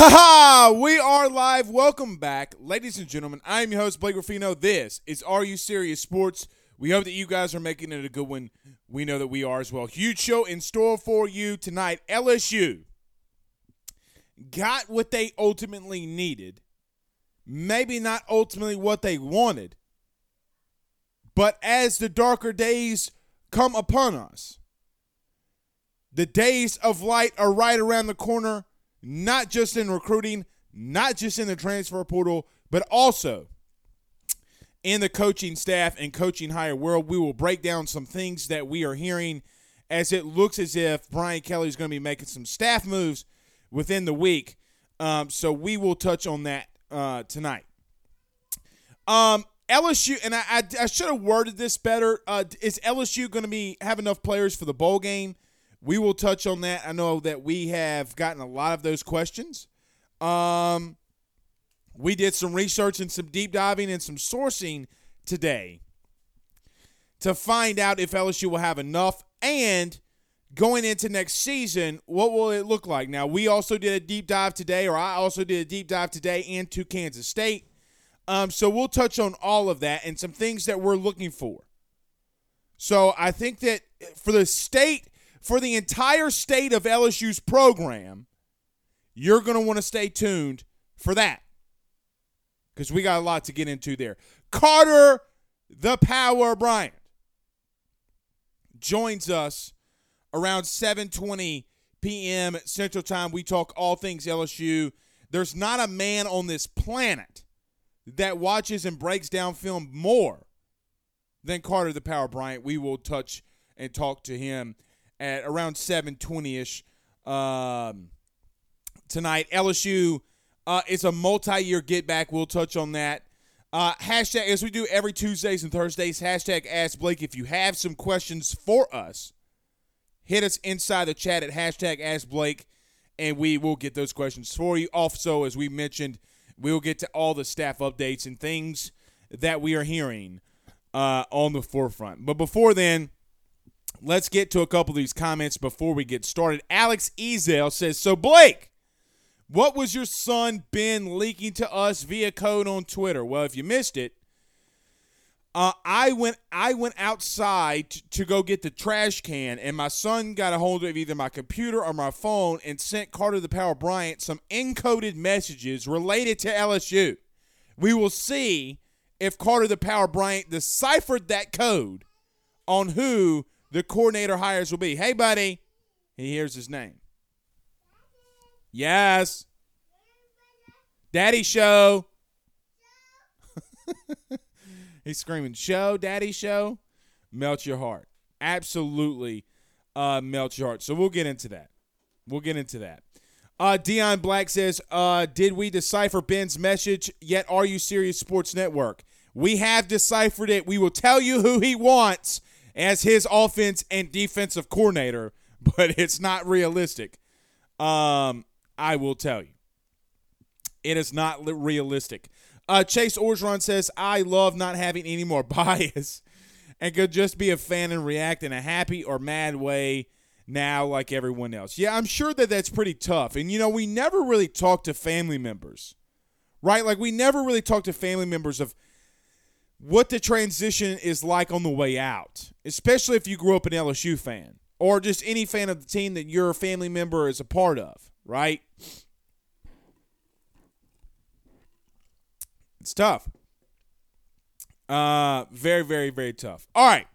We are live. Welcome back, ladies and gentlemen. I am your host, Blake Ruffino. This is Are You Serious Sports. We hope that you guys are making it a good one. We know that we are as well. Huge show in store for you tonight. LSU got what they ultimately needed. Maybe not ultimately what they wanted. But as the darker days come upon us, the days of light are right around the corner not just in recruiting, not just in the transfer portal, but also in the coaching staff and coaching hire world. We will break down some things that we are hearing as it looks as if Brian Kelly is going to be making some staff moves within the week. Um, so we will touch on that uh, tonight. Um, LSU, and I, I, I should have worded this better. Uh, is LSU going to be have enough players for the bowl game? We will touch on that. I know that we have gotten a lot of those questions. Um, we did some research and some deep diving and some sourcing today to find out if LSU will have enough and going into next season, what will it look like? Now, we also did a deep dive today, or I also did a deep dive today into Kansas State. Um, so we'll touch on all of that and some things that we're looking for. So I think that for the state for the entire state of LSU's program, you're going to want to stay tuned for that because we got a lot to get into there. Carter, the Power Bryant, joins us around 7:20 p.m. Central Time. We talk all things LSU. There's not a man on this planet that watches and breaks down film more than Carter, the Power Bryant. We will touch and talk to him at around 7:20ish um, tonight. LSU uh, it's a multi-year get back. We'll touch on that. Uh, hashtag as we do every Tuesdays and Thursdays. Hashtag Ask Blake. If you have some questions for us, hit us inside the chat at hashtag Ask Blake, and we will get those questions for you. Also, as we mentioned, we will get to all the staff updates and things that we are hearing uh, on the forefront. But before then, let's get to a couple of these comments before we get started. Alex Ezel says, So, Blake, what was your son Ben leaking to us via code on Twitter? Well, if you missed it, Uh, I went I went outside t- to go get the trash can, and my son got a hold of either my computer or my phone and sent Carter the Power Bryant some encoded messages related to LSU. We will see if Carter the Power Bryant deciphered that code on who the coordinator hires will be. Hey, buddy. He hears his name. Yes. Daddy show. He's screaming, "Show, Daddy, show!" Melt your heart. Absolutely, uh, melt your heart. So we'll get into that. We'll get into that. Uh, Dion Black says, uh, "Did we decipher Ben's message yet? Are you serious, Sports Network? We have deciphered it. We will tell you who he wants as his offense and defensive coordinator, but it's not realistic. Um, I will tell you, it is not realistic." Uh, Chase Orgeron says, I love not having any more bias and could just be a fan and react in a happy or mad way now like everyone else. Yeah, I'm sure that that's pretty tough. And, you know, we never really talk to family members, right? Like, we never really talk to family members of what the transition is like on the way out, especially if you grew up an LSU fan or just any fan of the team that your family member is a part of, right? It's tough. Uh, very, very, very tough. All right.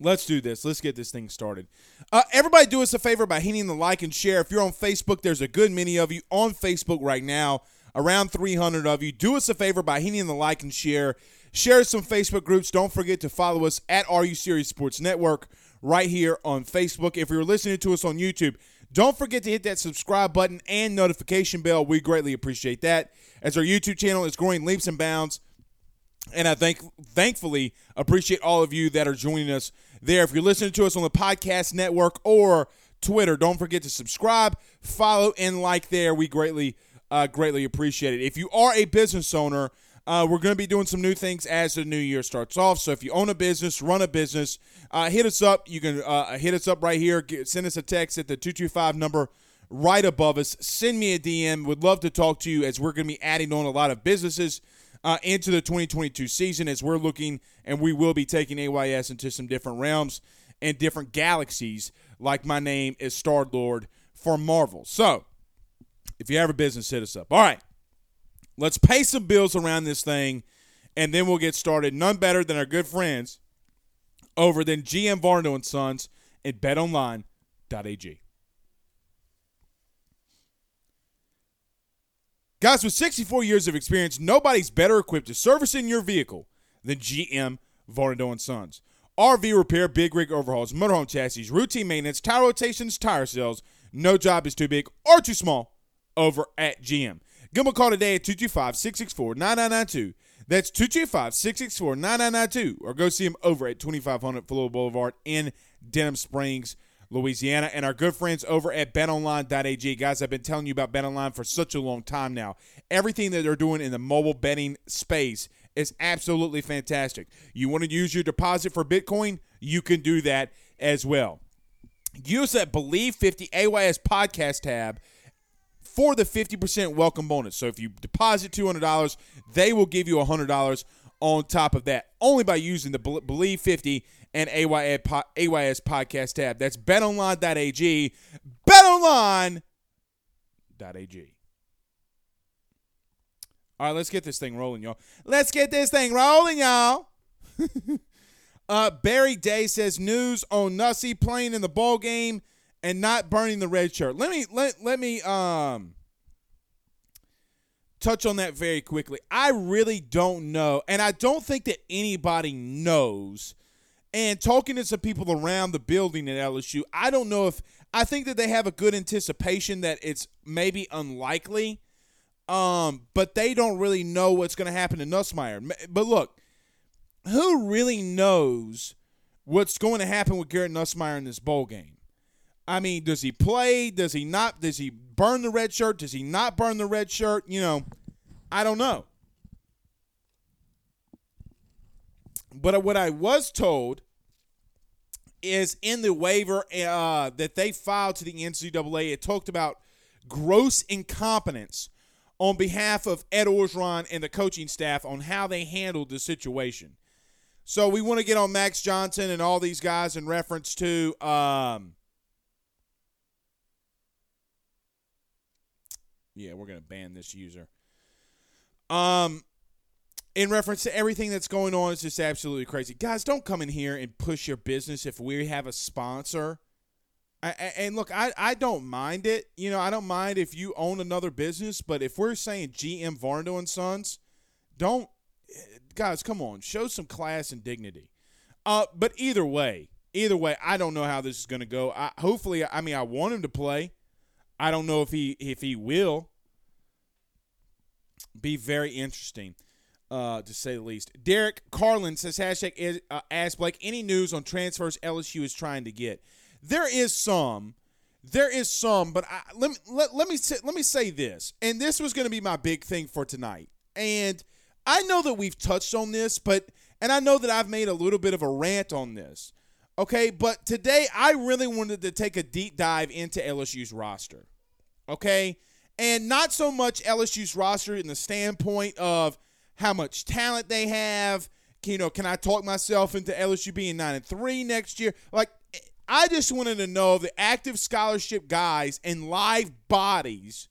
Let's do this. Let's get this thing started. Uh, everybody, do us a favor by hitting the like and share. If you're on Facebook, there's a good many of you on Facebook right now, around 300 of you. Do us a favor by hitting the like and share. Share some Facebook groups. Don't forget to follow us at RU Serious Sports Network right here on Facebook. If you're listening to us on YouTube, don't forget to hit that subscribe button and notification bell. We greatly appreciate that as our YouTube channel is growing leaps and bounds. And I thank thankfully appreciate all of you that are joining us there. If you're listening to us on the podcast network or Twitter, don't forget to subscribe, follow, and like there. We greatly, uh, greatly appreciate it. If you are a business owner, uh, we're going to be doing some new things as the new year starts off. So if you own a business, run a business, uh, hit us up. You can uh, hit us up right here. Get, send us a text at the 225 number right above us. Send me a DM. Would love to talk to you as we're going to be adding on a lot of businesses uh, into the 2022 season as we're looking and we will be taking AYS into some different realms and different galaxies. Like my name is Star Lord for Marvel. So if you have a business, hit us up. All right, let's pay some bills around this thing and then we'll get started. None better than our good friends over than GM Varnado and Sons at betonline.ag. Guys, with 64 years of experience, nobody's better equipped to servicing your vehicle than GM Varnado and Sons. RV repair, big rig overhauls, motorhome chassis, routine maintenance, tire rotations, tire sales. No job is too big or too small over at GM. Give them a call today at 225 664 9992. That's 225 664 9992. Or go see them over at 2500 Philo Boulevard in Denham Springs, Louisiana, and our good friends over at betonline.ag. Guys, I've been telling you about betonline for such a long time now. Everything that they're doing in the mobile betting space is absolutely fantastic. You want to use your deposit for Bitcoin? You can do that as well. Use that Believe 50 AYS podcast tab for the 50% welcome bonus. So if you deposit $200, they will give you $100 on top of that only by using the Believe 50 and AYS, podcast tab. That's betonline.ag. Betonline.ag. All right, let's get this thing rolling, y'all. Let's get this thing rolling, y'all. uh, Barry Day says news on Nussy playing in the ball game and not burning the red shirt. Let me let let me um touch on that very quickly. I really don't know, and I don't think that anybody knows and talking to some people around the building at LSU, I don't know if I think that they have a good anticipation that it's maybe unlikely, um, but they don't really know what's going to happen to Nussmeier. But look, who really knows what's going to happen with Garrett Nussmeier in this bowl game? I mean, does he play? Does he not? Does he burn the red shirt? Does he not burn the red shirt? You know, I don't know. But what I was told is in the waiver uh, that they filed to the NCAA, it talked about gross incompetence on behalf of Ed Orgeron and the coaching staff on how they handled the situation. So we want to get on Max Johnson and all these guys in reference to um, Yeah, we're to ban this user. Um in reference to everything that's going on, it's just absolutely crazy. Guys, don't come in here and push your business if we have a sponsor. I, and look, I, I don't mind it. You know, I don't mind if you own another business, but if we're saying GM Varnado and Sons, don't guys, come on, show some class and dignity. Uh, but either way, either way, I don't know how this is going to go. I, hopefully, I mean, I want him to play. I don't know if he if he will. Be very interesting uh, to say the least. Derek Carlin says hashtag uh, ask Blake any news on transfers LSU is trying to get. There is some, there is some, but I, let me let, let me say, let me say this, and this was going to be my big thing for tonight. And I know that we've touched on this, but and I know that I've made a little bit of a rant on this. Okay, but today I really wanted to take a deep dive into LSU's roster. Okay, and not so much LSU's roster in the standpoint of how much talent they have. You know, can I talk myself into LSU being nine and three next year? Like, I just wanted to know the active scholarship guys and live bodies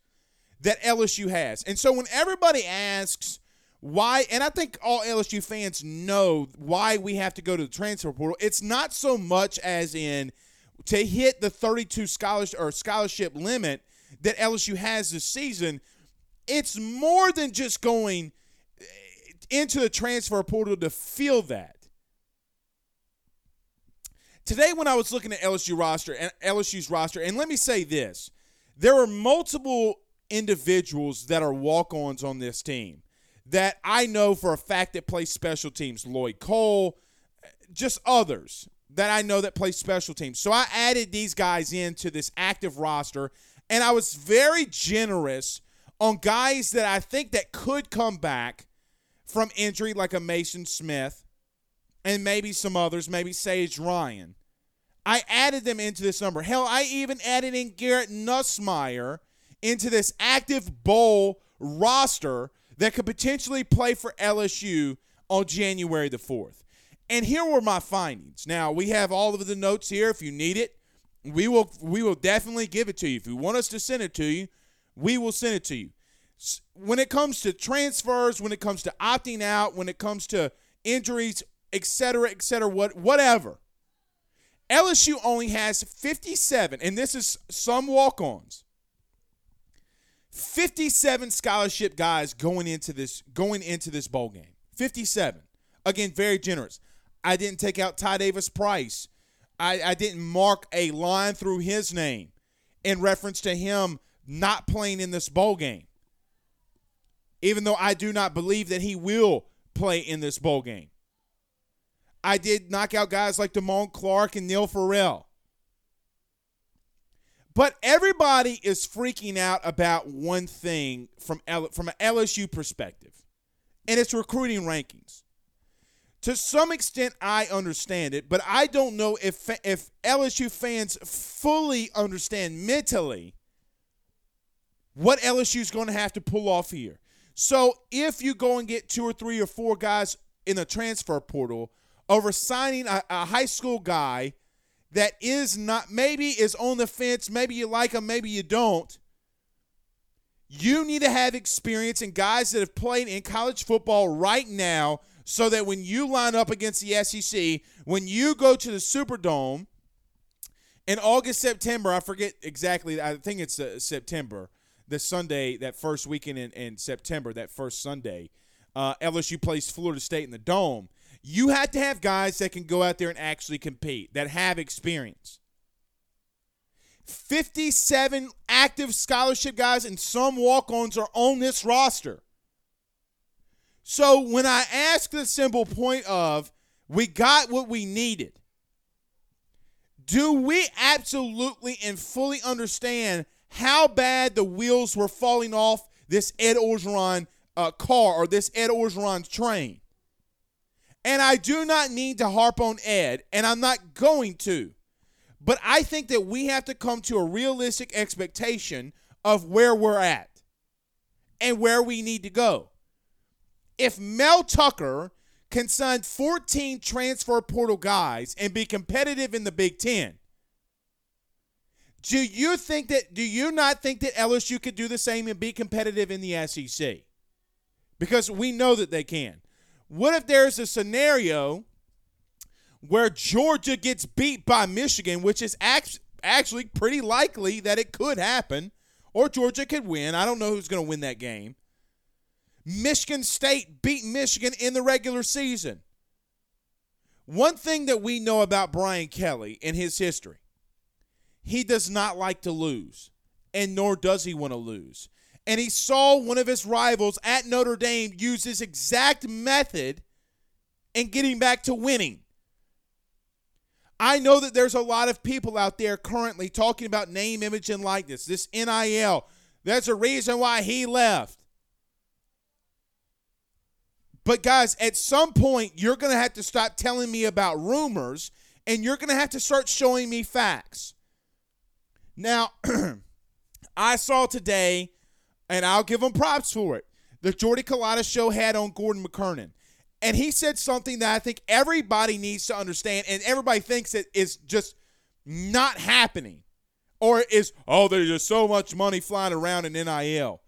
that LSU has. And so when everybody asks why, and I think all LSU fans know why we have to go to the transfer portal, it's not so much as in to hit the 32 scholarship or scholarship limit that LSU has this season. It's more than just going eh, into the transfer portal to feel that. Today, when I was looking at LSU roster and LSU's roster, and let me say this, there are multiple individuals that are walk-ons on this team that I know for a fact that play special teams. Lloyd Cole, just others that I know that play special teams. So I added these guys into this active roster, and I was very generous on guys that I think that could come back from injury like a Mason Smith and maybe some others, maybe Sage Ryan. I added them into this number. Hell, I even added in Garrett Nussmeier into this active bowl roster that could potentially play for LSU on January the 4th. And here were my findings. Now, we have all of the notes here if you need it. We will we will definitely give it to you. If you want us to send it to you, we will send it to you when it comes to transfers, when it comes to opting out, when it comes to injuries, etc., cetera, et cetera, what, whatever, LSU only has 57, and this is some walk ons. 57 scholarship guys going into this going into this bowl game. 57. Again, very generous. I didn't take out Ty Davis Price. I, I didn't mark a line through his name in reference to him not playing in this bowl game even though I do not believe that he will play in this bowl game. I did knock out guys like Damone Clark and Neil Farrell. But everybody is freaking out about one thing from, L- from an LSU perspective, and it's recruiting rankings. To some extent, I understand it, but I don't know if, if LSU fans fully understand mentally what LSU is going to have to pull off here. So if you go and get two or three or four guys in the transfer portal over signing a, a high school guy that is not maybe is on the fence, maybe you like them, maybe you don't. You need to have experience in guys that have played in college football right now so that when you line up against the SEC, when you go to the Superdome in August, September, I forget exactly, I think it's uh, September, the Sunday, that first weekend in, in September, that first Sunday, uh, LSU plays Florida State in the Dome. You have to have guys that can go out there and actually compete, that have experience. 57 active scholarship guys and some walk ons are on this roster. So when I ask the simple point of, we got what we needed, do we absolutely and fully understand how bad the wheels were falling off this Ed Orgeron uh, car or this Ed Orgeron train. And I do not need to harp on Ed, and I'm not going to. But I think that we have to come to a realistic expectation of where we're at. and where we need to go. If Mel Tucker can sign 14 transfer portal guys and be competitive in the Big Ten, do you think that do you not think that LSU could do the same and be competitive in the SEC? Because we know that they can. What if there's a scenario where Georgia gets beat by Michigan, which is actually pretty likely that it could happen, or Georgia could win. I don't know who's going to win that game. Michigan State beat Michigan in the regular season. One thing that we know about Brian Kelly in his history, he does not like to lose, and nor does he want to lose. And he saw one of his rivals at Notre Dame use this exact method in getting back to winning. I know that there's a lot of people out there currently talking about name, image, and likeness, this NIL. There's a reason why he left. But, guys, at some point, you're going to have to stop telling me about rumors and you're going to have to start showing me facts. Now, I saw today, and I'll give them props for it, the Jordy Culotta show had on Gordon McKernan. And he said something that I think everybody needs to understand, and everybody thinks it is just not happening. Or is, oh, there's just so much money flying around in NIL.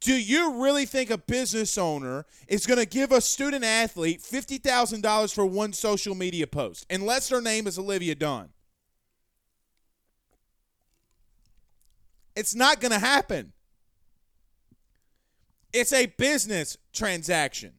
Do you really think a business owner is going to give a student athlete $50,000 for one social media post, unless their name is Olivia Dunne? It's not going to happen. It's a business transaction.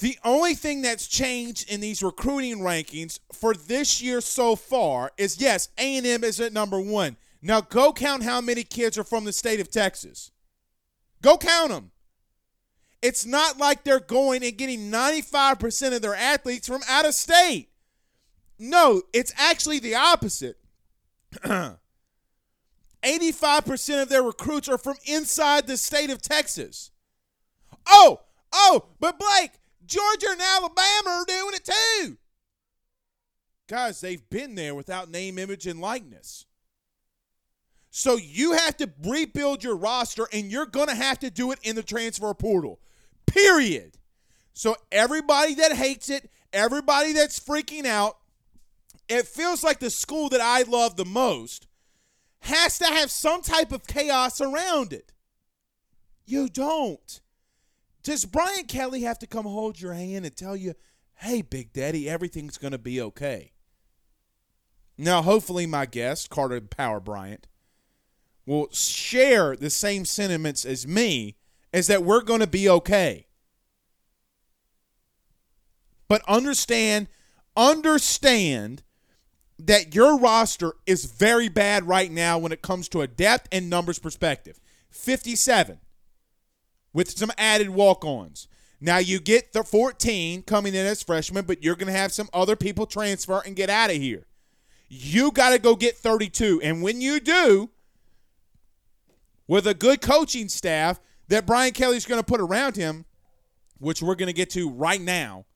The only thing that's changed in these recruiting rankings for this year so far is yes, A&M is at number 1. Now go count how many kids are from the state of Texas. Go count them. It's not like they're going and getting 95% of their athletes from out of state. No, it's actually the opposite. 85% of their recruits are from inside the state of Texas. Oh, oh, but Blake, Georgia and Alabama are doing it too. Guys, they've been there without name, image, and likeness. So you have to rebuild your roster, and you're going to have to do it in the transfer portal. Period. So everybody that hates it, everybody that's freaking out, it feels like the school that I love the most has to have some type of chaos around it. You don't. Does Brian Kelly have to come hold your hand and tell you, hey, Big Daddy, everything's going to be okay? Now, hopefully, my guest, Carter Power Bryant, will share the same sentiments as me, is that we're going to be okay. But understand, understand that your roster is very bad right now when it comes to a depth and numbers perspective. 57 with some added walk ons. Now you get the 14 coming in as freshmen, but you're going to have some other people transfer and get out of here. You got to go get 32. And when you do, with a good coaching staff that Brian Kelly's going to put around him, which we're going to get to right now,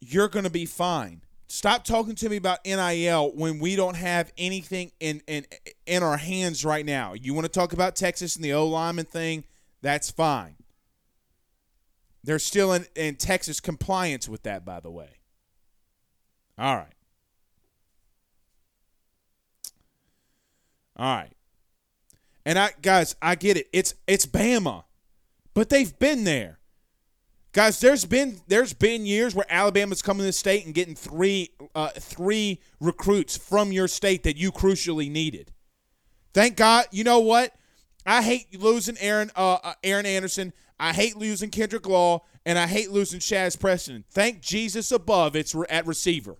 you're going to be fine. Stop talking to me about NIL when we don't have anything in in in our hands right now. You want to talk about Texas and the O lineman thing? That's fine. They're still in, in Texas compliance with that, by the way. All right. All right. And I guys, I get it. It's it's Bama. But they've been there. Guys, there's been there's been years where Alabama's coming to the state and getting three uh, three recruits from your state that you crucially needed. Thank God. You know what? I hate losing Aaron uh, uh, Aaron Anderson. I hate losing Kendrick Law, and I hate losing Shazz Preston. Thank Jesus above, it's re- at receiver.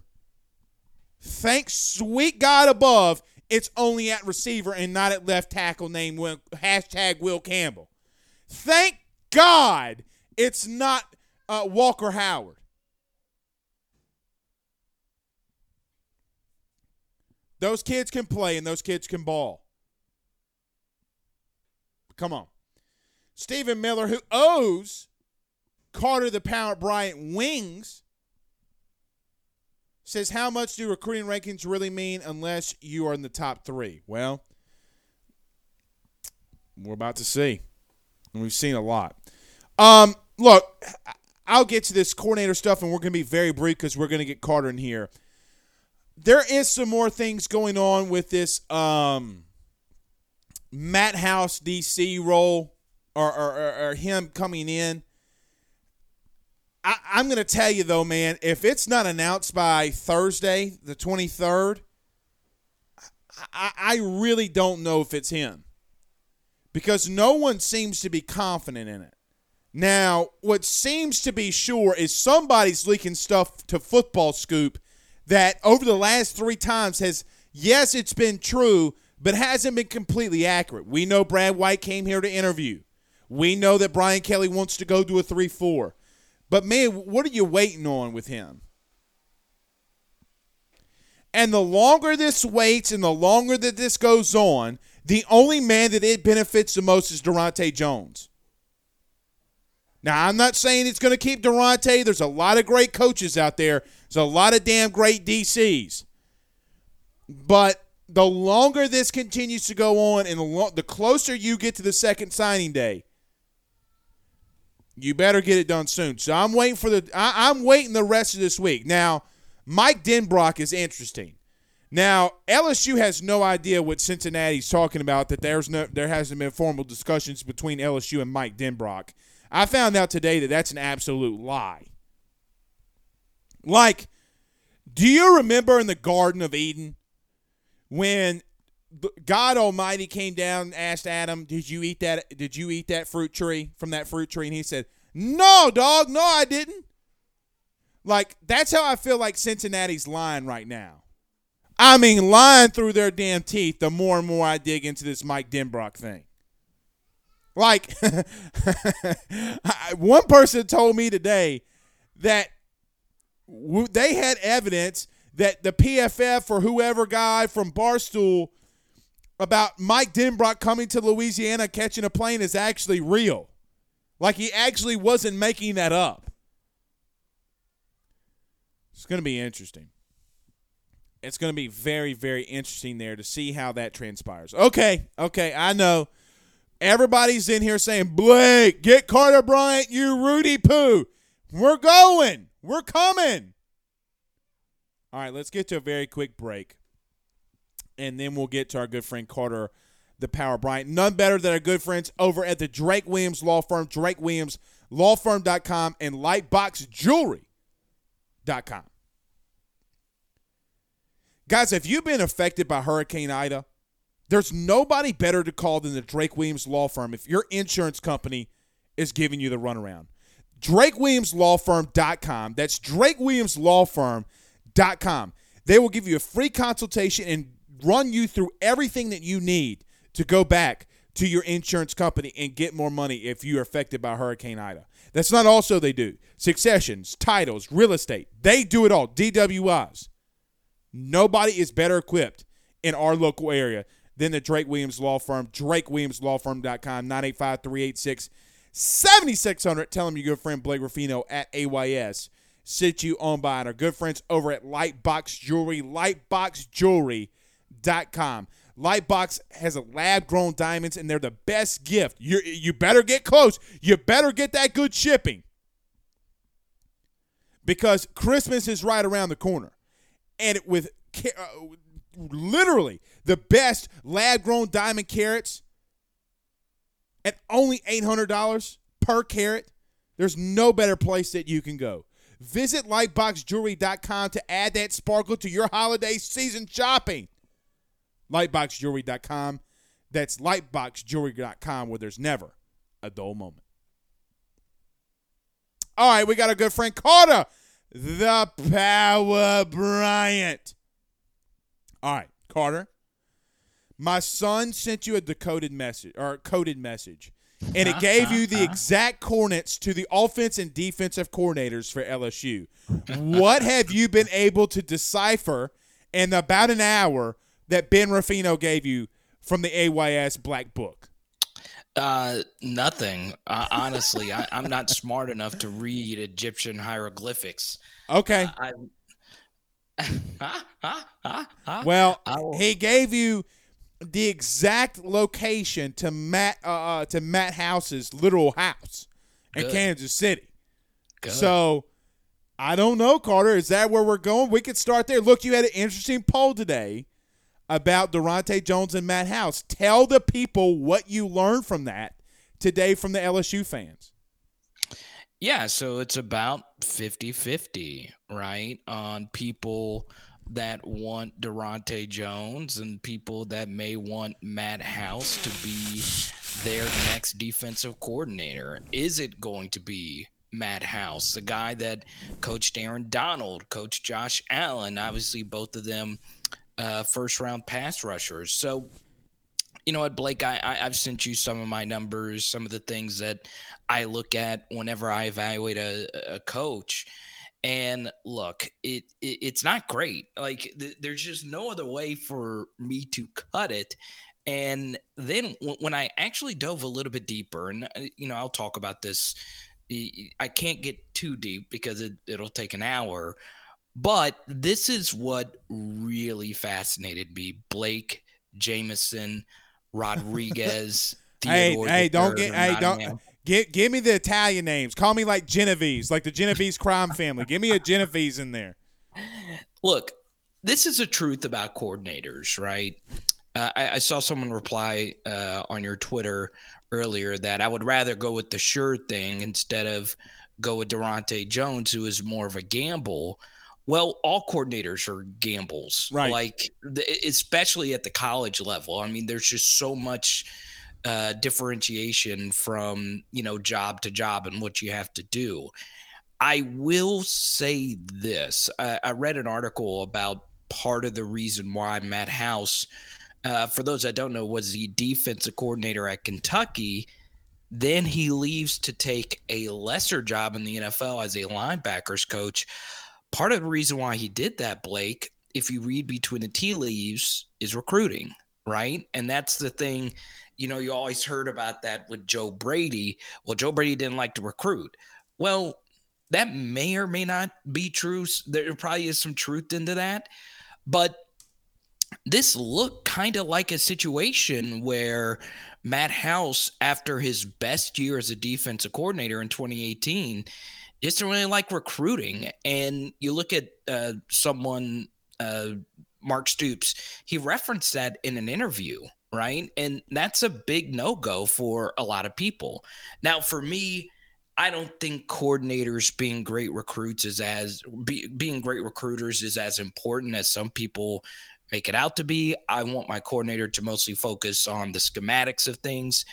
Thank sweet God above, it's only at receiver and not at left tackle Will, hashtag Will Campbell. Thank God it's not uh, Walker Howard. Those kids can play and those kids can ball. Come on. Stephen Miller, who owes Carter the Power Bryant wings, says, How much do recruiting rankings really mean unless you are in the top three? Well, we're about to see. And we've seen a lot. Um, look, I'll get to this coordinator stuff, and we're going to be very brief because we're going to get Carter in here. There is some more things going on with this um, Matt House DC role or, or, or, or him coming in. I, I'm going to tell you, though, man, if it's not announced by Thursday, the 23rd, I, I really don't know if it's him because no one seems to be confident in it. Now, what seems to be sure is somebody's leaking stuff to Football Scoop that over the last three times has, yes, it's been true, but hasn't been completely accurate. We know Brad White came here to interview. We know that Brian Kelly wants to go to a 3 4. But man, what are you waiting on with him? And the longer this waits and the longer that this goes on, the only man that it benefits the most is Daronte Jones. Now, I'm not saying it's going to keep Daronte. There's a lot of great coaches out there. There's a lot of damn great DCs. But the longer this continues to go on and the, lo- the closer you get to the second signing day, you better get it done soon. So I'm waiting for the I, I'm waiting the rest of this week. Now, Mike Denbrock is interesting. Now, LSU has no idea what Cincinnati's talking about. That there's no there hasn't been formal discussions between LSU and Mike Denbrock. I found out today that that's an absolute lie. Like, do you remember in the Garden of Eden when God Almighty came down and asked Adam, "Did you eat that? Did you eat that fruit tree from that fruit tree?" And he said, "No, dog. No, I didn't." Like that's how I feel like Cincinnati's lying right now. I mean, lying through their damn teeth. The more and more I dig into this Mike Denbrock thing. Like, one person told me today that they had evidence that the PFF or whoever guy from Barstool about Mike Denbrock coming to Louisiana catching a plane is actually real. Like he actually wasn't making that up. It's going to be interesting. It's going to be very, very interesting there to see how that transpires. Okay, okay, I know. Everybody's in here saying, Blake, get Carter Bryant, you Rudy Poo. We're going. We're coming. All right, let's get to a very quick break. And then we'll get to our good friend Carter, the Power Bryant. None better than our good friends over at the Drake Williams Law Firm, drakewilliamslawfirm.com, and lightboxjewelry.com. Guys, have you been affected by Hurricane Ida? There's nobody better to call than the Drake Williams Law Firm if your insurance company is giving you the runaround. DrakeWilliamsLawFirm.com. That's DrakeWilliamsLawFirm.com. They will give you a free consultation and run you through everything that you need to go back to your insurance company and get more money if you are affected by Hurricane Ida. That's not also they do. Successions, titles, real estate. They do it all. DWIs. Nobody is better equipped in our local area than the Drake Williams Law Firm. DrakeWilliamsLawFirm.com, 985 386 7600. Tell them your good friend Blake Ruffino at AYS sit you on by our good friends over at Lightbox Jewelry, lightboxjewelry.com. Lightbox has a lab grown diamonds and they're the best gift. You you better get close. You better get that good shipping. Because Christmas is right around the corner. And with uh, literally the best lab grown diamond carats at only $800 per carat. There's no better place that you can go. Visit lightboxjewelry.com to add that sparkle to your holiday season shopping. Lightboxjewelry.com. That's lightboxjewelry.com where there's never a dull moment. All right, we got a good friend Carter, the Power Bryant. All right, Carter. My son sent you a decoded message or a coded message, and it gave you the exact coordinates to the offense and defensive coordinators for LSU. what have you been able to decipher in about an hour that Ben Ruffino gave you from the AYS Black Book? Uh, nothing. Uh, honestly, I, am not smart enough to read Egyptian hieroglyphics. Okay. Uh, I, well, he gave you the exact location to Matt uh, uh, to Matt House's literal house in Good. Kansas City. Good. So I don't know, Carter. Is that where we're going? We could start there. Look, you had an interesting poll today about Daronte Jones and Matt House. Tell the people what you learned from that today from the LSU fans. Yeah, so it's about 50 50, right? On people that want Daronte Jones and people that may want Matt House to be their next defensive coordinator. Is it going to be Matt House, the guy that coached Aaron Donald, coached Josh Allen? Obviously, both of them uh, first round pass rushers. So, you know what, Blake? I, I I've sent you some of my numbers, some of the things that I look at whenever I evaluate a, a coach. And look, it, it it's not great. Like th- there's just no other way for me to cut it. And then w- when I actually dove a little bit deeper, and uh, you know, I'll talk about this. I- I can't get too deep because it, it'll take an hour. But this is what really fascinated me: Blake Jameson, Rodriguez. Hey, Theodore hey, the don't get, hey, don't. get, Give, give me the Italian names. Call me like Genovese, like the Genovese crime family. Give me a Genovese in there. Look, this is the truth about coordinators, right? Uh, I, I saw someone reply uh, on your Twitter earlier that I would rather go with the sure thing instead of go with Daronte Jones, who is more of a gamble. Well, all coordinators are gambles, Right. Like, especially at the college level. I mean, there's just so much uh, differentiation from you know job to job and what you have to do. I will say this: I, I read an article about part of the reason why Matt House, uh, for those that don't know, was the defensive coordinator at Kentucky. Then he leaves to take a lesser job in the NFL as a linebackers coach. Part of the reason why he did that, Blake, if you read between the tea leaves, is recruiting, right? And that's the thing. You know, you always heard about that with Joe Brady. Well, Joe Brady didn't like to recruit. Well, that may or may not be true. There probably is some truth into that. But this looked kind of like a situation where Matt House, after his best year as a defensive coordinator in 2018, just didn't really like recruiting. And you look at uh, someone, uh, Mark Stoops, he referenced that in an interview, right? And that's a big no go for a lot of people. Now, for me, I don't think coordinators being great recruits is as be, being great recruiters is as important as some people make it out to be. I want my coordinator to mostly focus on the schematics of things.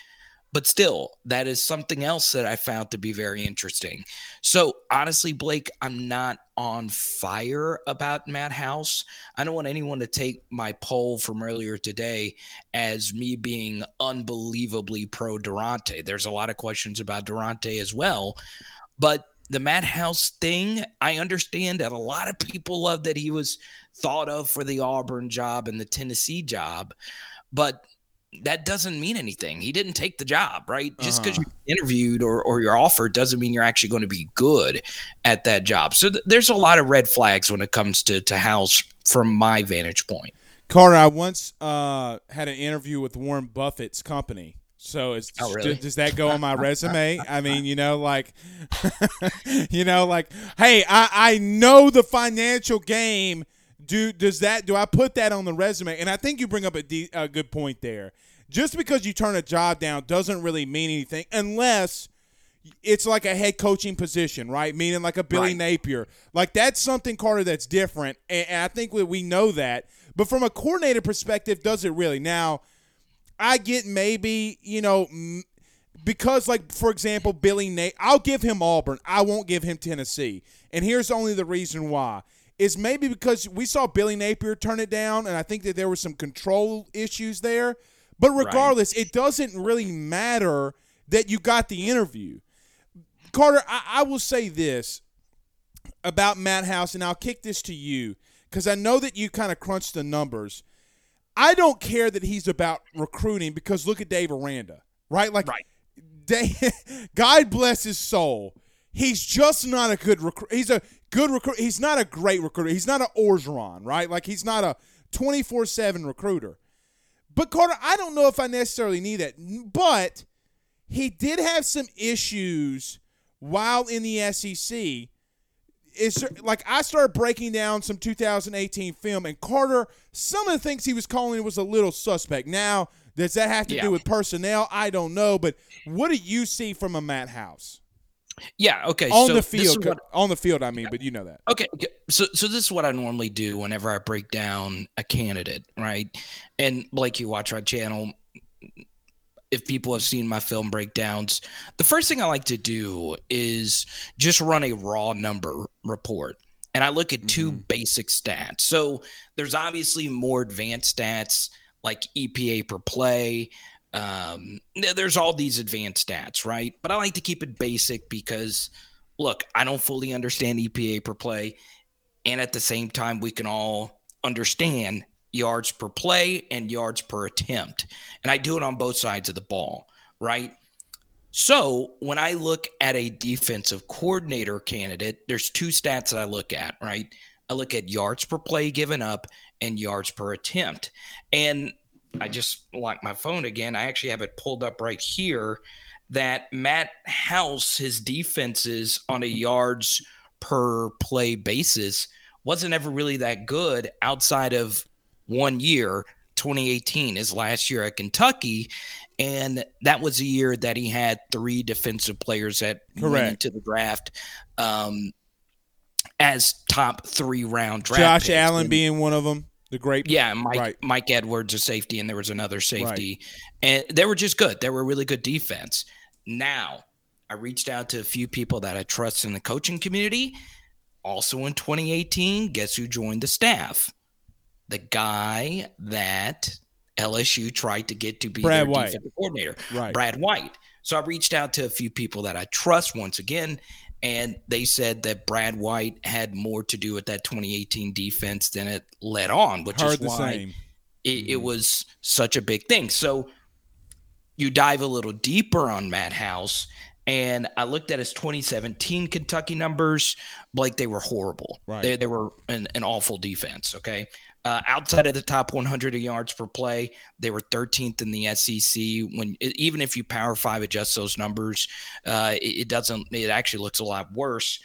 But still, that is something else that I found to be very interesting. So, honestly, Blake, I'm not on fire about Matt House. I don't want anyone to take my poll from earlier today as me being unbelievably pro Daronte. There's a lot of questions about Daronte as well. But the Matt House thing, I understand that a lot of people love that he was thought of for the Auburn job and the Tennessee job. But that doesn't mean anything. He didn't take the job, right? Just because Uh-huh. you're interviewed or, or you're offered doesn't mean you're actually going to be good at that job. So th- there's a lot of red flags when it comes to, to House from my vantage point. Carter, I once uh, had an interview with Warren Buffett's company. So is, Oh, really? does that go on my resume? I mean, you know, like, you know, like, hey, I, I know the financial game. Do does that? Do I put that on the resume? And I think you bring up a, de- a good point there. Just because you turn a job down doesn't really mean anything unless it's like a head coaching position, right? Meaning like a Billy Right. Napier. Like that's something Carter that's different, and, and I think we, we know that. But from a coordinator perspective, does it really? Now, I get maybe you know because like for example, Billy Nate. I'll give him Auburn. I won't give him Tennessee, and here's only the reason why. Is maybe because we saw Billy Napier turn it down, and I think that there were some control issues there. But regardless, it doesn't really matter that you got the interview. Carter, I, I will say this about Matt House, and I'll kick this to you because I know that you kind of crunched the numbers. I don't care that he's about recruiting because look at Dave Aranda, right? Like, Right. Dave, God bless his soul. He's just not a good recruit. He's a good recruit. He's not a great recruiter. He's not an Orgeron, right? Like he's not a 24 7 recruiter. But Carter, I don't know if I necessarily need that. But he did have some issues while in the SEC. Is like I started breaking down some 2018 film, and Carter, some of the things he was calling was a little suspect. Now, does that have to Yeah. do with personnel? I don't know, but what do you see from a Matt House Yeah. Okay. on so the field? what- on the field, I mean, but you know that. Okay, so so this is what I normally do whenever I break down a candidate, right? And Blake, you watch our channel. If people have seen my film breakdowns, the first thing I like to do is just run a raw number report. And I look at 2 mm-hmm. basic stats. So there's obviously more advanced stats like EPA per play. Um, there's all these advanced stats, right? But I like to keep it basic because look, I don't fully understand EPA per play. And at the same time, we can all understand yards per play and yards per attempt. And I do it on both sides of the ball, right? So when I look at a defensive coordinator candidate, there's two stats that I look at, right? I look at yards per play given up and yards per attempt. And I just locked my phone again. I actually have it pulled up right here that Matt House, his defenses on a yards per play basis, wasn't ever really that good outside of one year, 2018, his last year at Kentucky. And that was a year that he had three defensive players that went into the draft um, as top three round draft. Josh picks. Allen And- being one of them, the great. yeah, Mike Right. Mike Edwards a safety, and there was another safety, and they were just good. They were really good defense. Now, I reached out to a few people that I trust in the coaching community. Also in 2018, guess who joined the staff? The guy that LSU tried to get to be Brad their White. defensive coordinator, Right. Brad White. So I reached out to a few people that I trust once again, and they said that Brad White had more to do with that 2018 defense than it led on, which Heard is why it, it mm-hmm. was such a big thing. So you dive a little deeper on Matt House, and I looked at his 2017 Kentucky numbers. Blake, they were horrible. Right. They, they were an, an awful defense. Okay. Uh, outside of the top 100 yards per play, they were 13th in the SEC. When even if you Power Five adjust those numbers, uh, it, it doesn't. It actually looks a lot worse.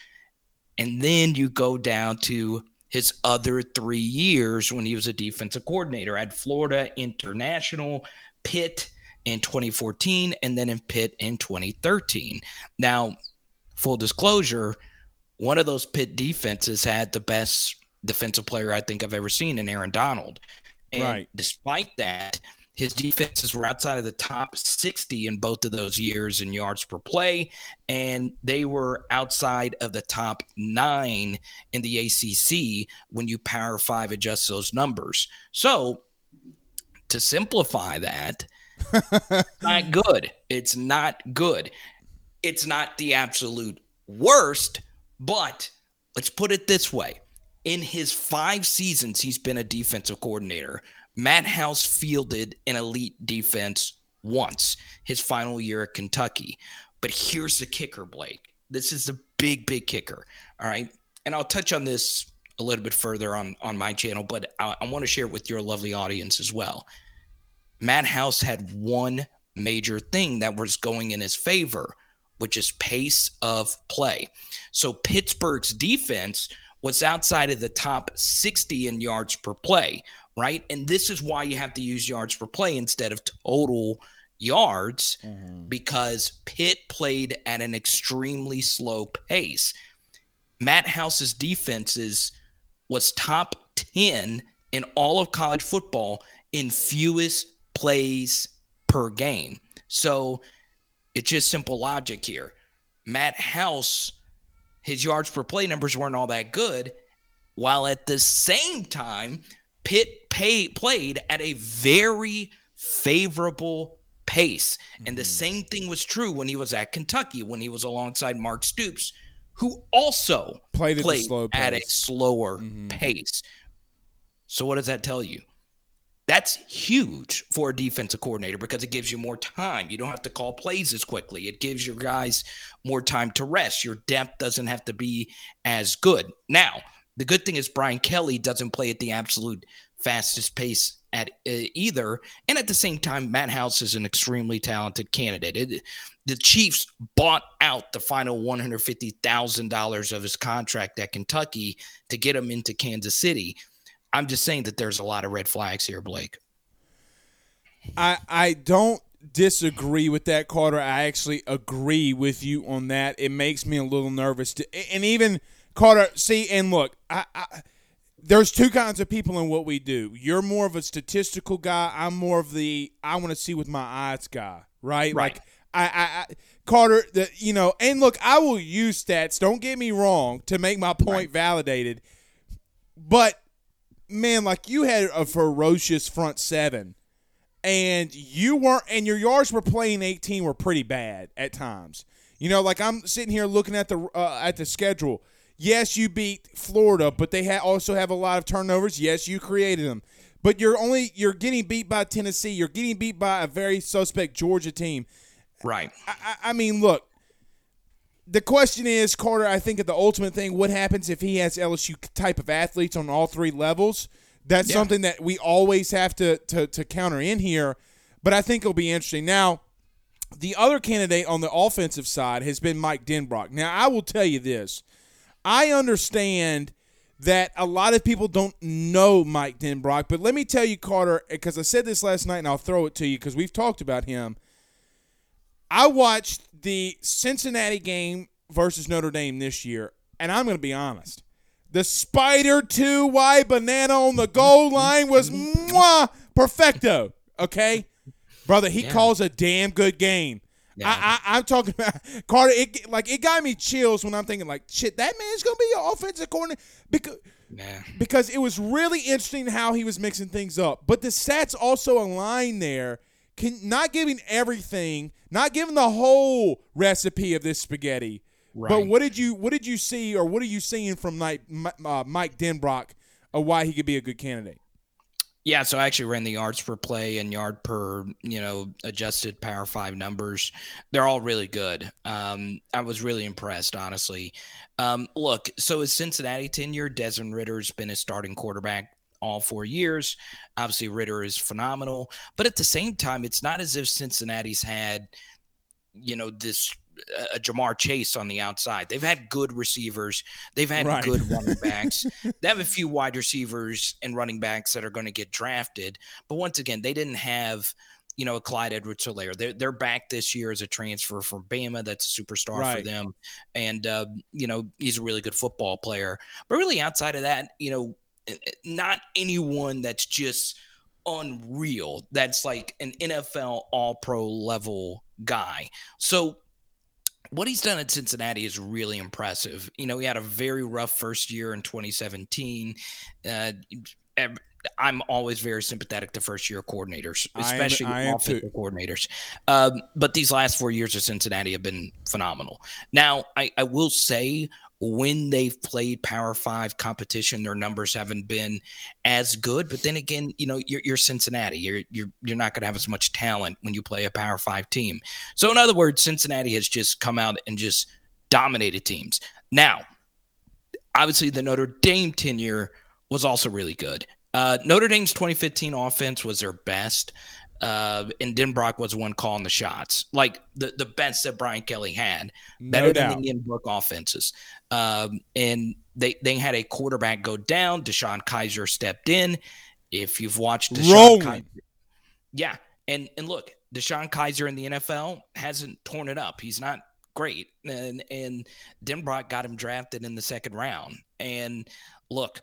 And then you go down to his other three years when he was a defensive coordinator at Florida International, Pitt in 2014, and then in Pitt in 2013. Now, full disclosure, one of those Pitt defenses had the best defensive player I think I've ever seen in Aaron Donald. And Right. despite that, his defenses were outside of the top 60 in both of those years in yards per play, and they were outside of the top nine in the ACC when you Power Five adjust those numbers. So, to simplify that, not good. It's not good. It's not the absolute worst, but let's put it this way. In his five seasons, he's been a defensive coordinator. Matt House fielded an elite defense once, his final year at Kentucky. But here's the kicker, Blake. This is the big, big kicker. All right. And I'll touch on this a little bit further on, on my channel, but I, I want to share it with your lovely audience as well. Matt House had one major thing that was going in his favor, which is pace of play. So Pittsburgh's defense was outside of the top 60 in yards per play, right? And this is why you have to use yards per play instead of total yards mm-hmm. because Pitt played at an extremely slow pace. Matt House's defenses was top 10 in all of college football in fewest plays per game. So it's just simple logic here. Matt House, his yards per play numbers weren't all that good, while at the same time, Pitt pay, played at a very favorable pace. And the same thing was true when he was at Kentucky, when he was alongside Mark Stoops, who also Played at the slow at a slower Mhm. pace. So what does that tell you? That's huge for a defensive coordinator because it gives you more time. You don't have to call plays as quickly. It gives your guys more time to rest. Your depth doesn't have to be as good. Now, the good thing is Brian Kelly doesn't play at the absolute fastest pace at uh, either. And at the same time, Matt House is an extremely talented candidate. It, the Chiefs bought out the final $150,000 of his contract at Kentucky to get him into Kansas City. I'm just saying that there's a lot of red flags here, Blake. I I don't disagree with that, Carter. I actually agree with you on that. It makes me a little nervous, to, and even Carter. See, and look, I, I there's two kinds of people in what we do. You're more of a statistical guy. I'm more of the I want to see with my eyes guy, right? Right. Like I, I, I Carter, the you know, and look, I will use stats. Don't get me wrong to make my point Right. validated, but man, like you had a ferocious front seven, and you weren't, and your yards were playing 18 were pretty bad at times. You know, like I'm sitting here looking at the uh, at the schedule. Yes, you beat Florida, but they ha- also have a lot of turnovers. Yes, you created them, but you're only you're getting beat by Tennessee. You're getting beat by a very suspect Georgia team. Right. I, I I mean, look. The question is, Carter. I think of the ultimate thing. What happens if he has LSU type of athletes on all three levels? That's Yeah. something that we always have to, to to counter in here. But I think it'll be interesting. Now, the other candidate on the offensive side has been Mike Denbrock. Now, I will tell you this. I understand that a lot of people don't know Mike Denbrock, but let me tell you, Carter, because I said this last night and I'll throw it to you because we've talked about him. I watched the Cincinnati game versus Notre Dame this year, and I'm going to be honest. The Spider 2 Y banana on the goal line was mwah, perfecto. Okay? Brother, he Yeah. calls a damn good game. Yeah. I, I, I'm talking about Carter. It like it got me chills when I'm thinking like, shit, that man's gonna be your offensive coordinator because Yeah. because it was really interesting how he was mixing things up. But the stats also align there. Can not giving everything, not giving the whole recipe of this spaghetti. Right. But what did you what did you see or what are you seeing from Mike, uh, Mike Denbrock of why he could be a good candidate? Yeah, so I actually ran the yards per play and yard per, you know, adjusted Power Five numbers. They're all really good. Um, I was really impressed, honestly. Um, look, so his Cincinnati tenure, Desmond Ridder's been a starting quarterback all four years. Obviously, Ridder is phenomenal, but at the same time, it's not as if Cincinnati's had, you know, this a Ja'Marr Chase on the outside. They've had good receivers. They've had Right. good running backs. they have a few wide receivers and running backs that are going to get drafted. But once again, they didn't have, you know, a Clyde Edwards Helaire. They're, they're back this year as a transfer from Bama. That's a superstar for them. And, uh, you know, he's a really good football player. But really, outside of that, you know, not anyone that's just unreal. That's like an NFL all pro level guy. So, what he's done at Cincinnati is really impressive. You know, he had a very rough first year in 2017. Uh, I'm always very sympathetic to first year coordinators, I especially I am too. offensive coordinators. Um, but these last four years of Cincinnati have been phenomenal. Now, I, I will say when they've played Power Five competition, their numbers haven't been as good. But then again, you know, you're, you're Cincinnati. You're you're you're not going to have as much talent when you play a Power Five team. So, in other words, Cincinnati has just come out and just dominated teams. Now, obviously, the Notre Dame tenure was also really good. Uh, Notre Dame's 2015 offense was their best, uh, and Denbrock was the one calling the shots, like the, the best that Brian Kelly had, better No than the Ian Book offenses. Um, and they they had a quarterback go down. DeShone Kizer stepped in. If you've watched DeShone Rolling. Kizer, yeah, and and look, DeShone Kizer in the NFL hasn't torn it up. He's not great, and and Denbrock got him drafted in the second round. And look,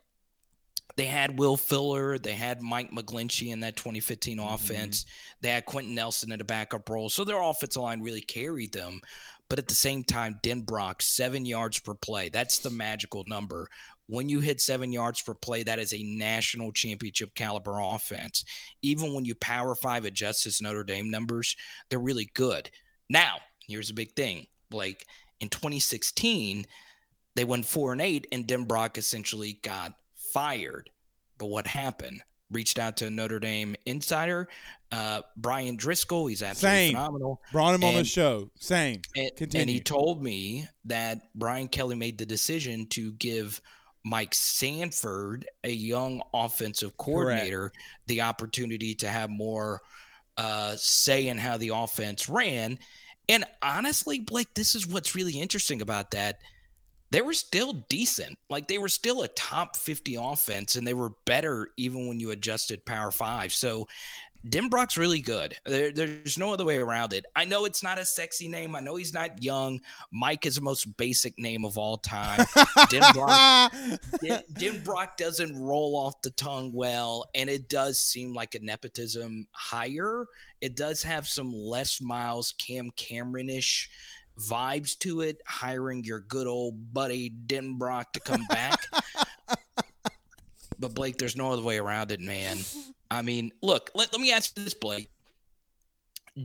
they had Will Fuller, they had Mike McGlinchey in that 2015 mm-hmm. offense, they had Quenton Nelson in a backup role, so their offensive line really carried them. But at the same time, Denbrock seven yards per play. That's the magical number. When you hit seven yards per play, that is a national championship caliber offense. Even when you power five adjust his Notre Dame numbers, they're really good. Now, here's a big thing, Blake. In 2016, they went four and eight, and Denbrock essentially got fired. But what happened? reached out to Notre Dame insider uh, Bryan Driskell. He's absolutely Same. phenomenal. Brought him on the show. Same. And, and he told me that Brian Kelly made the decision to give Mike Sanford, a young offensive coordinator, the opportunity to have more uh, say in how the offense ran. And honestly, Blake, this is what's really interesting about that. They were still decent. Like they were still a top 50 offense, and they were better even when you adjusted Power Five. So Denbrock's really good. There, there's no other way around it. I know it's not a sexy name. I know he's not young. Mike is the most basic name of all time. Denbrock, Den- Denbrock doesn't roll off the tongue well, and it does seem like a nepotism hire. It does have some Les Miles, Cam Cameron-ish vibes to it, hiring your good old buddy Denbrock to come back. but Blake, there's no other way around it, man. I mean, look, let, let me ask this, Blake.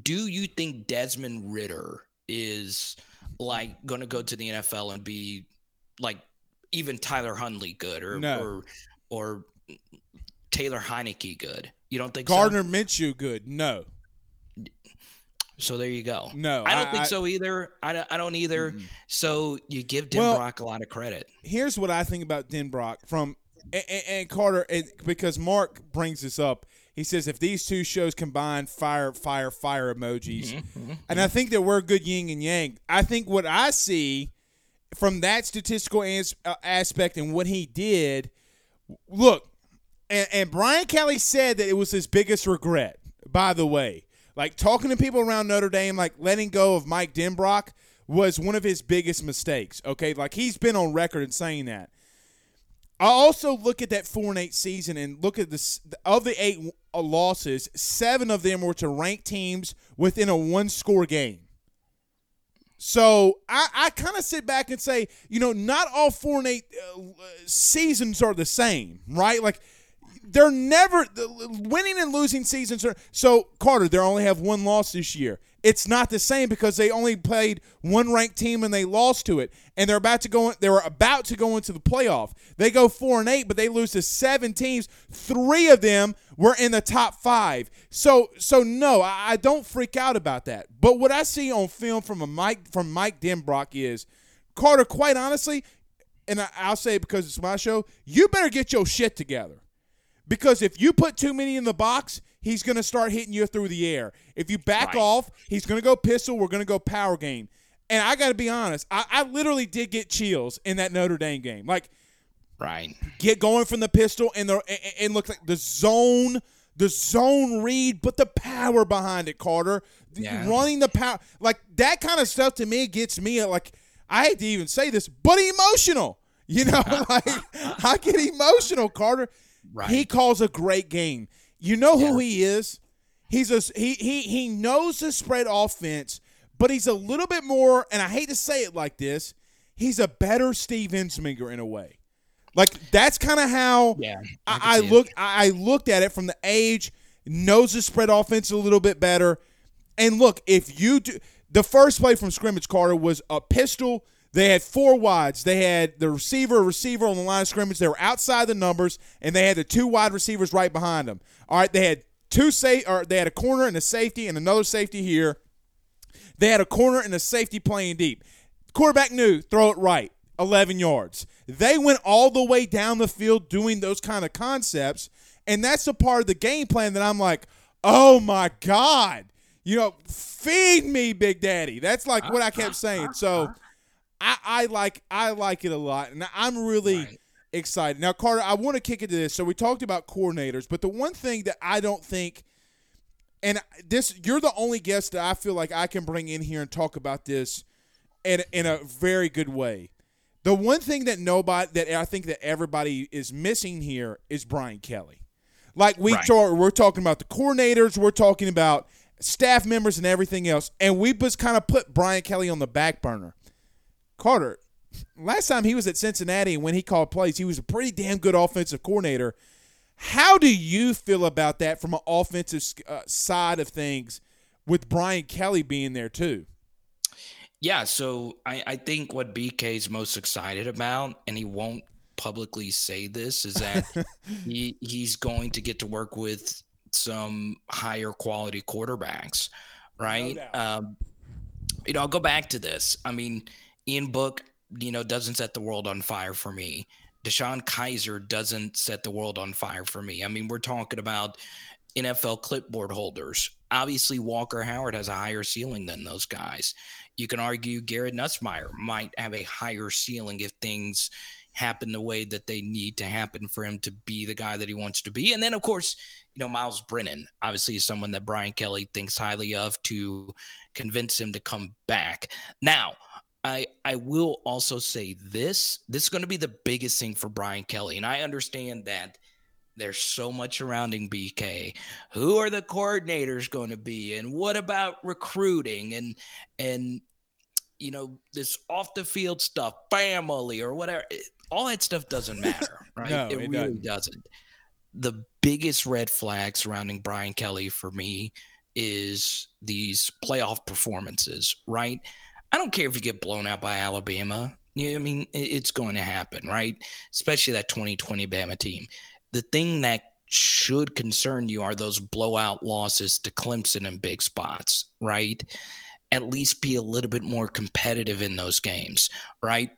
Do you think Desmond Ridder is like going to go to the NFL and be like even Tyler Huntley good or No. or or Taylor Heinicke good? You don't think Gardner Minshew, good. No. So? So there you go. No, I don't I- think I- so either. I don't, I don't either. So you give Well- Denbrock a lot of credit. here's what I think about Denbrock from and, and- and Carter and because Mark brings this up. He says if these two shows combine, fire, fire, fire emojis, Mm-hmm, and I think that we're good yin and yang. I think what I see from that statistical as, uh, aspect and what he did. Look, and, and Brian Kelly said that it was his biggest regret. By the way, like talking to people around Notre Dame, like letting go of Mike Denbrock was one of his biggest mistakes. Okay, like he's been on record in saying that. I also look at that four and eight season and look at this of the eight uh, losses, seven of them were to ranked teams within a one score game. So I, I kind of sit back and say, you know, not all four and eight uh, seasons are the same, right? Like they're never winning and losing seasons are so Carter. They only have one loss this year. It's not the same because they only played one ranked team and they lost to it, and they're about to go. They were about to go into the playoff. They go four and eight, but they lose to seven teams. Three of them were in the top five. So so no, I, I don't freak out about that. But what I see on film from a Mike from Mike Denbrock is Carter. Quite honestly, and I, I'll say it because it's my show. You better get your shit together. Because if you put too many in the box, he's going to start hitting you through the air. If you back Right. off, he's going to go pistol. We're going to go power game. And I got to be honest, I, I literally did get chills in that Notre Dame game. Like, Right. get going from the pistol and the and, and look like the zone, the zone read, but the power behind it, Carter. Yeah. Running the power, like that kind of stuff to me gets me like I hate to even say this, but emotional. You know, like I get emotional, Carter. Right. He calls a great game. You know who he is? He's a he he he knows the spread offense, but he's a little bit more. And I hate to say it like this, he's a better Steve Ensminger in a way. Like that's kind of how Yeah, I I, I see it. look. I looked at it from the age, knows the spread offense a little bit better. And look, if you do the first play from scrimmage, Carter was a pistol. They had four wides. They had the receiver, receiver on the line of scrimmage. They were outside the numbers, and they had the two wide receivers right behind them. All right, they had two safe, or they had a corner and a safety, and another safety here. They had a corner and a safety playing deep. Quarterback knew throw it right, 11 yards. They went all the way down the field doing those kind of concepts, and that's a part of the game plan that I'm like, oh my god, you know, feed me, Big Daddy. That's like what I kept saying. So I, I like I like it a lot, and I'm really Right. excited. Now, Carter, I want to kick into this. So we talked about coordinators, but the one thing that I don't think and this you're the only guest that I feel like I can bring in here and talk about this in in a very good way. The one thing that nobody that I think that everybody is missing here is Brian Kelly. Like we Right. talk, we're talking about the coordinators, we're talking about staff members and everything else, and we just kind of put Brian Kelly on the back burner. Carter, last time he was at Cincinnati and when he called plays, he was a pretty damn good offensive coordinator. How do you feel about that from an offensive uh, side of things with Brian Kelly being there too? Yeah, so I, I think what BK is most excited about, and he won't publicly say this is that he he's going to get to work with some higher quality quarterbacks, right? No um, you know, I'll go back to this. I mean, Ian Book, you know, doesn't set the world on fire for me. DeShone Kizer doesn't set the world on fire for me. I mean, we're talking about NFL clipboard holders. Obviously, Walker Howard has a higher ceiling than those guys. You can argue Garrett Nussmeier might have a higher ceiling if things happen the way that they need to happen for him to be the guy that he wants to be. And then, of course, you know, Myles Brennan, obviously, is someone that Brian Kelly thinks highly of to convince him to come back. Now, I I will also say this. This is going to be the biggest thing for Brian Kelly. And I understand that there's so much surrounding BK. Who are the coordinators going to be? And what about recruiting and and you know, this off the field stuff, family or whatever. All that stuff doesn't matter, right? no, it, it really doesn't. doesn't. The biggest red flag surrounding Brian Kelly for me is these playoff performances, right? I don't care if you get blown out by Alabama. I mean, it's going to happen, right? Especially that 2020 Bama team. The thing that should concern you are those blowout losses to Clemson in big spots, right? At least be a little bit more competitive in those games, right?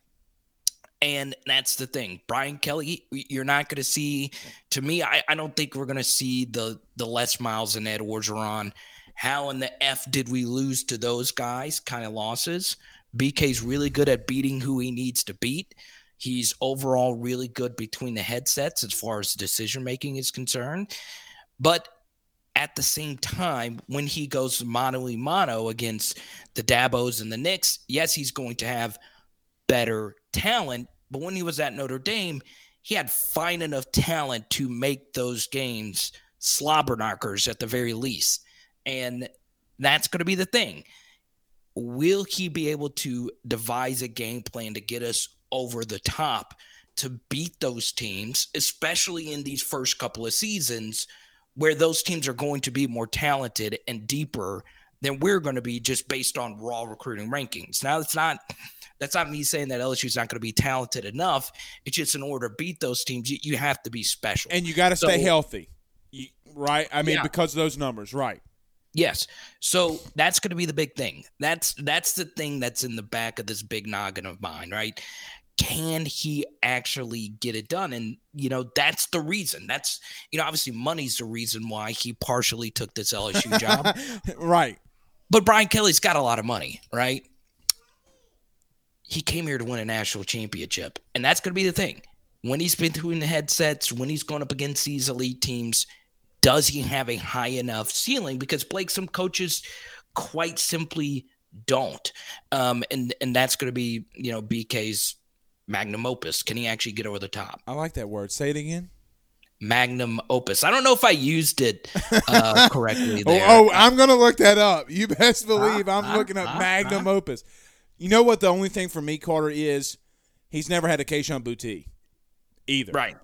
And that's the thing. Brian Kelly, you're not going to see, to me, I, I don't think we're going to see the the Les Miles and Ed Orgeron. How in the F did we lose to those guys kind of losses? BK's really good at beating who he needs to beat. He's overall really good between the headsets as far as decision making is concerned. But at the same time, when he goes mano a mano against the Dabos and the Nicks, yes, he's going to have better talent. But when he was at Notre Dame, he had fine enough talent to make those games slobber knockers at the very least. And that's going to be the thing. Will he be able to devise a game plan to get us over the top to beat those teams, especially in these first couple of seasons where those teams are going to be more talented and deeper than we're going to be just based on raw recruiting rankings. Now, it's not that's not me saying that LSU is not going to be talented enough. It's just in order to beat those teams, you, you have to be special. And you got to So- stay healthy, right? I mean, Yeah. because of those numbers, right? Yes. So that's going to be the big thing. That's that's the thing that's in the back of this big noggin of mine, right? Can he actually get it done? And you know, that's the reason. That's you know, obviously money's the reason why he partially took this LSU job. right. But Brian Kelly's got a lot of money, right? He came here to win a national championship. And that's going to be the thing. When he's been through in the headsets, when he's going up against these elite teams, does he have a high enough ceiling? Because Blake, some coaches quite simply don't. Um, and and that's going to be, you know, BK's magnum opus. Can he actually get over the top? I like that word. Say it again. Magnum opus. I don't know if I used it uh, correctly Oh, there. oh, I'm gonna look that up. You best believe I'm uh, looking up uh, Magnum Opus. You know what? The only thing for me, Carter, is he's never had a Kayshon Boutte either. right.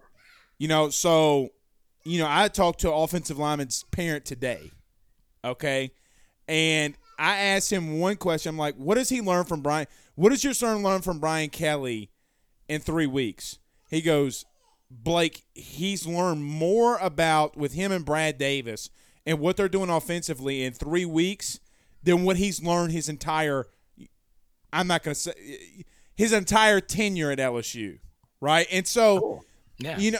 You know, so you know, I talked to an offensive lineman's parent today. Okay, and I asked him one question. I'm like, "What does he learn from Brian? What does your son learn from Brian Kelly in three weeks?" He goes, "Blake, he's learned more about with him and Brad Davis and what they're doing offensively in three weeks than what he's learned his entire. I'm not going to say his entire tenure at LSU, right? And so." Yeah. You know,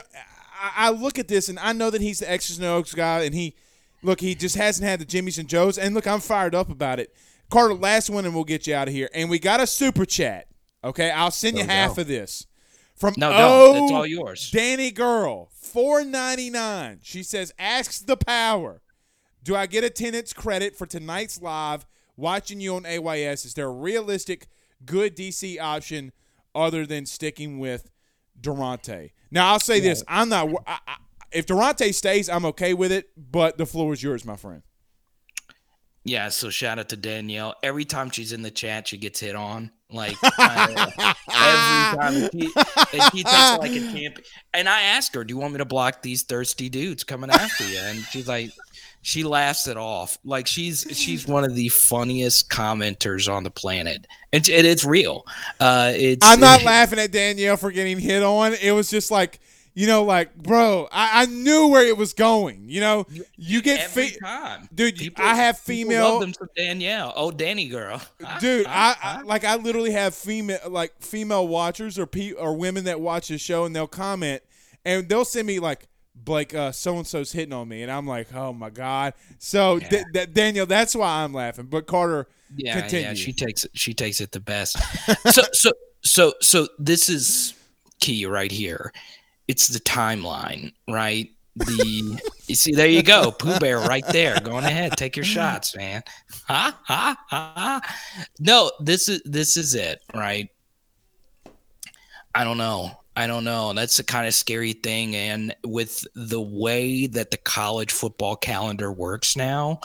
I, I look at this and I know that he's the X's and O's guy, and he look he just hasn't had the Jimmys and Joes. And look, I'm fired up about it. Carter, last one, and we'll get you out of here. And we got a super chat. Okay, I'll send you No half doubt. of this from No, oh, don't. That's all yours. Danny Girl, four ninety nine. She says, "Asks the power, do I get attendance credit for tonight's live watching you on AYS? Is there a realistic, good DC option other than sticking with Daronte?" Now I'll say this: I'm not. I, I, if Daronte stays, I'm okay with it. But the floor is yours, my friend. Yeah, so shout out to Danielle. Every time she's in the chat, she gets hit on. Like uh, every time, and she, she takes like a champ. And I asked her, "Do you want me to block these thirsty dudes coming after you?" And she's like, she laughs it off. Like she's she's one of the funniest commenters on the planet, and it, it's real. Uh, it's I'm not laughing at Danielle for getting hit on. It was just like you know, like, bro, I, I knew where it was going. You know, you get every fe- time, dude. People- I have female, love them some Danielle. Oh, Danny girl, dude. Ah, I, I like I literally have female like female watchers or pe- or women that watch the show and they'll comment and they'll send me like Blake, uh, so and so's hitting on me, and I'm like, oh my god. So Yeah. Daniel, that's why I'm laughing. But Carter, yeah, continue. yeah. She takes it. She takes it the best. so, so, so, so this is key right here. It's the timeline, right? The you see, there you go, Pooh Bear, right there. Going ahead, take your shots, man. Ha ha ha. No, this is this is it, right? I don't know. I don't know. That's the kind of scary thing. And with the way that the college football calendar works now,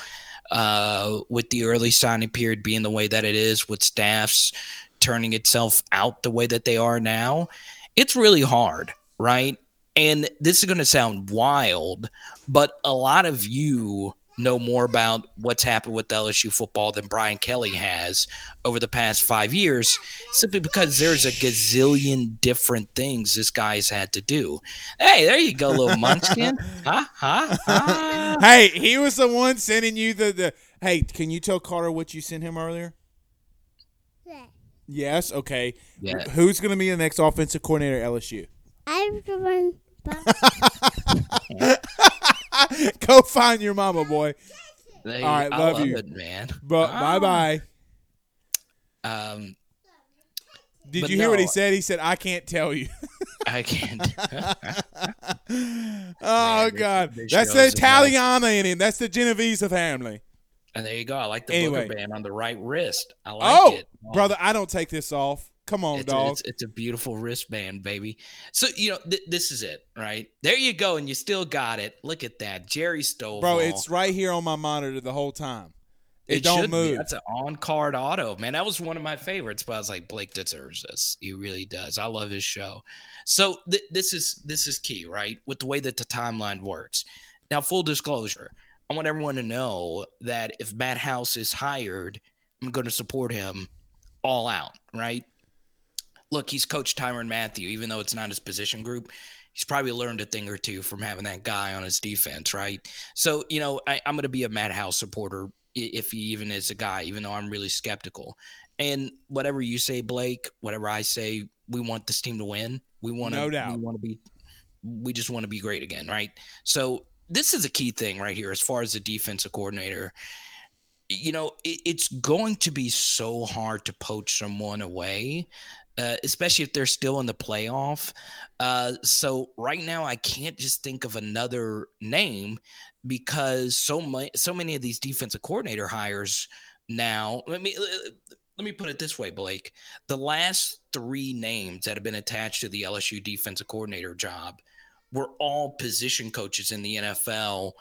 uh, with the early signing period being the way that it is, with staffs turning itself out the way that they are now, it's really hard, right? And this is going to sound wild, but a lot of you know more about what's happened with LSU football than Brian Kelly has over the past five years, simply because there's a gazillion different things this guy's had to do. Hey, there you go, little munchkin. ha, ha, ha. hey, he was the one sending you the the. Hey, can you tell Carter what you sent him earlier? Yeah. Yes. Okay. Yeah. Who's going to be the next offensive coordinator at LSU? I'm the one. Go find your mama, boy. They- All right, I love you. it, man. But Ah. bye bye. Um, Did But you hear what he said? He said, "I can't tell you." I can't. oh Man, this- God, this that's the is Italiana in him. That's the Genovese family. and there you go. I like the Anyway. booger band on the right wrist. I like oh, it. brother, I don't take this off. Come on, it's a, dog. it's, it's a beautiful wristband, baby. So you know th- this is it, right? There you go, and you still got it. Look at that, Jerry Stovall. Bro, it's right here on my monitor the whole time. It, don't should be. move. That's an on-card auto, man. That was one of my favorites, but I was like, Blake deserves this. He really does. I love his show. So th- this is this is key, right? With the way that the timeline works. Now, full disclosure, I want everyone to know that if Matt House is hired, I'm going to support him all out, right? Look, he's coached Tyrann Mathieu, even though it's not his position group. He's probably learned a thing or two from having that guy on his defense, right? So, you know, I, I'm going to be a Matt House supporter if he even is a guy, even though I'm really skeptical. And whatever you say, Blake, whatever I say, we want this team to win. We want to, No doubt. we want to be, we just want to be great again, right? So this is a key thing right here as far as the defensive coordinator. You know, it, it's going to be so hard to poach someone away, uh, especially if they're still in the playoff. Uh, so right now, I can't just think of another name because so many so many of these defensive coordinator hires now. Let me let me put it this way, Blake. The last three names that have been attached to the LSU defensive coordinator job were all position coaches in the NFL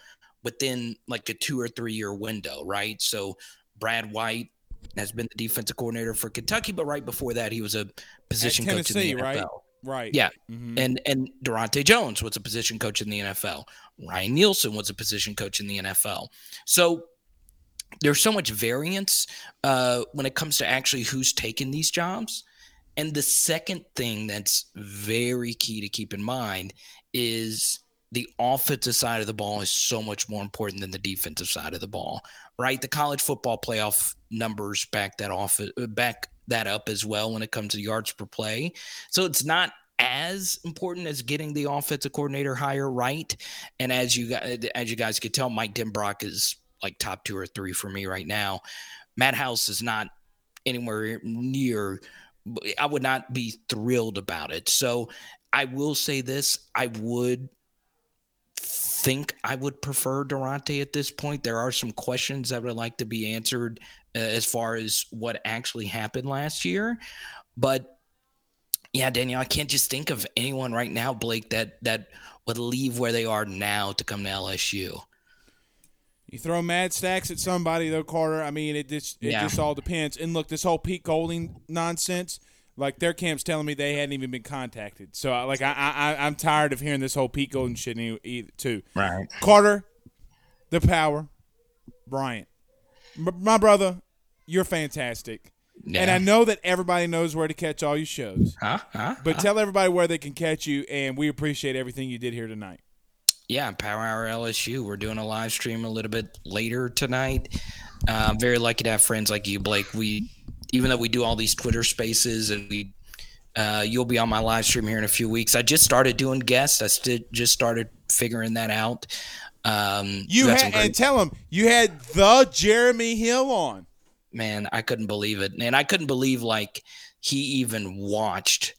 within like a two or three year window, right? So Brad White has been the defensive coordinator for Kentucky, but right before that, he was a position coach in the NFL. right? Right. Yeah. Mhm. And and Daronte Jones was a position coach in the NFL. Ryan Nielsen was a position coach in the NFL. So there's so much variance uh, when it comes to actually who's taking these jobs. And the second thing that's very key to keep in mind is the offensive side of the ball is so much more important than the defensive side of the ball, right? The college football playoff numbers back that off back that up as well when it comes to yards per play. So it's not as important as getting the offensive coordinator hire right. And as you guys, as you guys could tell, Mike Denbrock is like top two or three for me right now. Matt House is not anywhere near. I would not be thrilled about it. So I will say this: I would think I would prefer Daronte at this point. There are some questions that would like to be answered uh, as far as what actually happened last year, but yeah, Daniel, I can't just think of anyone right now, Blake, that that would leave where they are now to come to LSU. You throw mad stacks at somebody though, Carter. I mean, it just it Yeah. just all depends. And look, this whole Pete Golding nonsense. Like their camp's telling me they hadn't even been contacted. So I- like I I I'm tired of hearing this whole Pete Golding shit e- e- too. Right. Carter, the power, Bryant. M- my brother, you're fantastic. Yeah. And I know that everybody knows where to catch all your shows. Huh? Huh? But tell everybody where they can catch you, and we appreciate everything you did here tonight. Yeah, Power Hour LSU. We're doing a live stream a little bit later tonight. Uh, I'm very lucky to have friends like you, Blake. We, even though we do all these Twitter Spaces, and we, uh, you'll be on my live stream here in a few weeks. I just started doing guests. I st- just started figuring that out. Um, You had great- and tell them you had the Jeremy Hill on. man, I couldn't believe it, and I couldn't believe like he even watched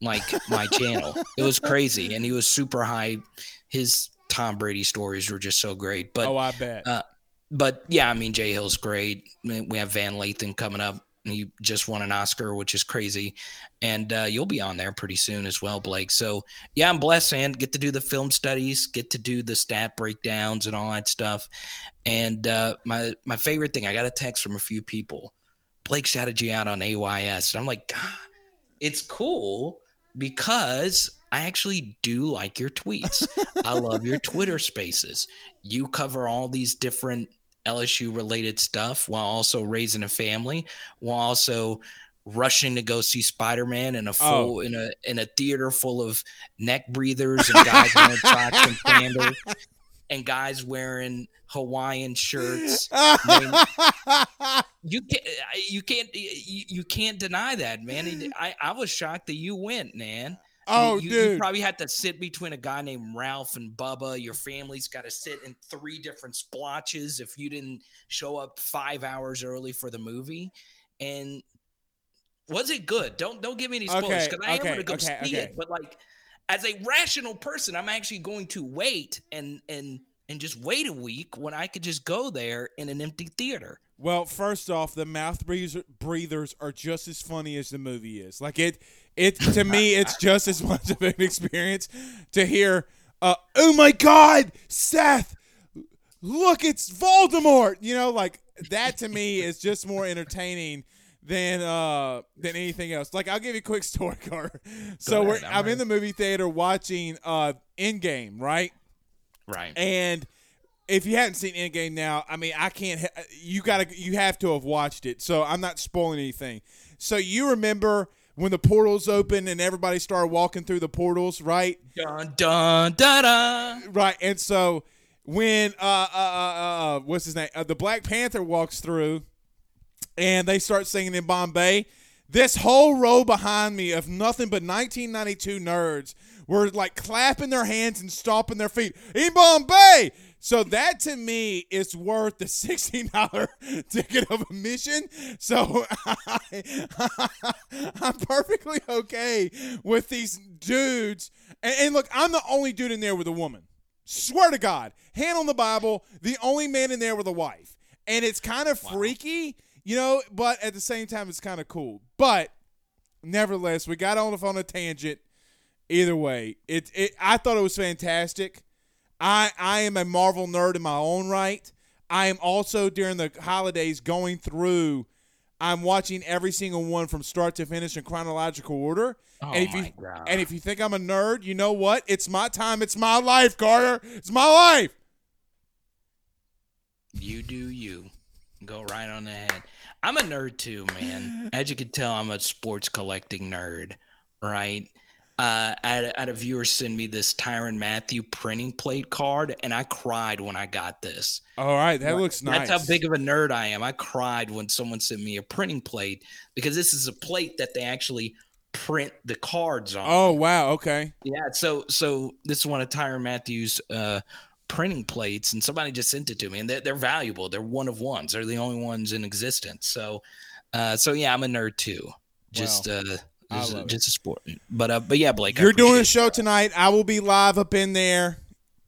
like my channel. It was crazy, and he was super high. His Tom Brady stories were just so great, but oh, I bet. uh, but yeah, I mean Jay Hill's great. We have Van Lathan coming up. He just won an Oscar, which is crazy, and uh, you'll be on there pretty soon as well, Blake. So yeah, I'm blessed, man. Get to do the film studies, get to do the stat breakdowns and all that stuff. And uh, my my favorite thing, I got a text from a few people. Blake shouted you out on AYS, and I'm like, God, it's cool because I actually do like your tweets. I love your Twitter spaces. You cover all these different LSU related stuff while also raising a family, while also rushing to go see Spider-Man in a full oh. in a in a theater full of neck breathers and guys wearing socks and sandals and guys wearing Hawaiian shirts. You can't you can't you, you can't deny that, man. I, I was shocked that you went, man. Oh, you, dude. You probably had to sit between a guy named Ralph and Bubba. Your family's got to sit in three different splotches if you didn't show up five hours early for the movie. And was it good? Don't don't give me any spoilers Okay, because I okay, am going to go okay, see okay. it. But like, as a rational person, I'm actually going to wait and and and just wait a week when I could just go there in an empty theater. Well, first off, the mouth breathers are just as funny as the movie is. Like it, it to me, it's just as much of an experience to hear. Uh, oh my God, Seth! Look, it's Voldemort. You know, like that to me is just more entertaining than uh than anything else. Like I'll give you a quick story, Carter. So ahead, we're I'm I'm in the movie theater watching uh Endgame, right? Right. And if you hadn't seen Endgame now, I mean, I can't. ha- You gotta, you have to have watched it. So I'm not spoiling anything. So you remember when the portals opened and everybody started walking through the portals, right? Dun dun da da. Right. And so when uh uh uh, uh what's his name? Uh, the Black Panther walks through, and they start singing in Bombay. This whole row behind me of nothing but 1992 nerds were like clapping their hands and stomping their feet in Bombay. So that to me is worth the sixteen dollar ticket of admission. So I, I'm perfectly okay with these dudes. And, and look, I'm the only dude in there with a woman. Swear to God, hand on the Bible, the only man in there with a wife. And it's kind of freaky, you know, but at the same time, it's kind of cool. But nevertheless, we got off on a tangent. Either way, it, it I thought it was fantastic. I I am a Marvel nerd in my own right. I am also during the holidays going through. I'm watching every single one from start to finish in chronological order. Oh and if my you God. and if you think I'm a nerd, you know what? It's my time. It's my life, Carter. It's my life. You do you. Go right on ahead. I'm a nerd too, man. As you can tell, I'm a sports collecting nerd, right? Uh, I, had, I had a viewer send me this Tyrann Mathieu printing plate card, and I cried when I got this. All right, that looks nice. That's how big of a nerd I am. I cried when someone sent me a printing plate because this is a plate that they actually print the cards on. Oh wow, okay. Yeah, so so this is one of Tyrann Mathieu's uh, printing plates, and somebody just sent it to me, and they're, they're valuable. They're one of ones. They're the only ones in existence. So, uh, so yeah, I'm a nerd too. Just uh, I just, love it. just a sport. But uh, but yeah, Blake, I You're doing a appreciate show tonight. I will be live up in there,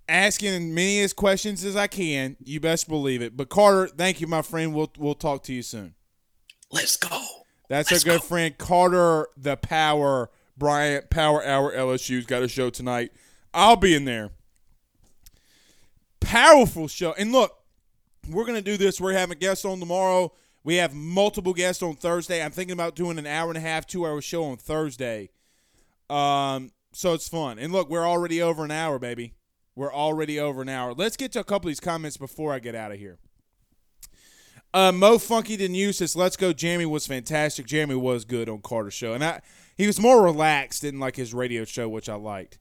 asking as many as questions as I can. You best believe it. But Carter, thank you, my friend. We'll we'll talk to you soon. Let's go. That's Let's our good go. friend Carter, the Power Bryant Power Hour LSU's got a show tonight. I'll be in there. Powerful show. And look, we're gonna do this. We're having guests on tomorrow. We have multiple guests on Thursday. I'm thinking about doing an hour and a half, two hour show on Thursday. Um, so it's fun. And look, we're already over an hour, baby. We're already over an hour. Let's get to a couple of these comments before I get out of here. Uh, Mo Funky you says, "Let's go." Jeremy was fantastic. Jeremy was good on Carter's show, and I he was more relaxed than like his radio show, which I liked.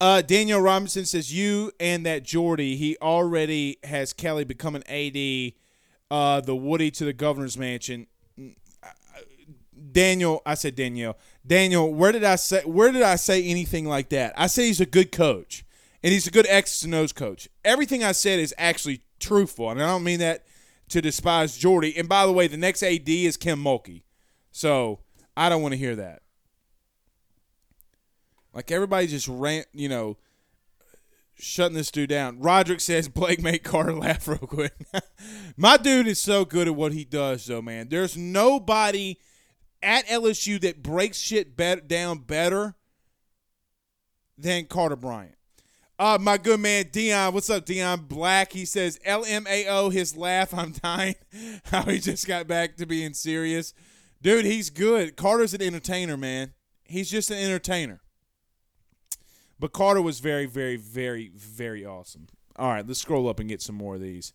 Uh, Daniel Robinson says, "You and that Jordy, he already has Kelly become an AD, uh, the Woody to the governor's mansion." Daniel, I said Daniel. Daniel, where did I say where did I say anything like that? I say he's a good coach, and he's a good X's and O's coach. Everything I said is actually truthful, and I don't mean that to despise Jordy. And by the way, the next AD is Kim Mulkey, so I don't want to hear that. Like everybody just rant, you know, shutting this dude down. Roderick says Blake make Carter laugh real quick. My dude is so good at what he does, though, man. There's nobody at LSU that breaks shit down better than Carter Bryant. Uh, my good man Dion, what's up, Dion Black? He says LMAO, his laugh. I'm dying. How he just got back to being serious, dude. He's good. Carter's an entertainer, man. He's just an entertainer. But Carter was very, very, very, very awesome. All right, let's scroll up and get some more of these.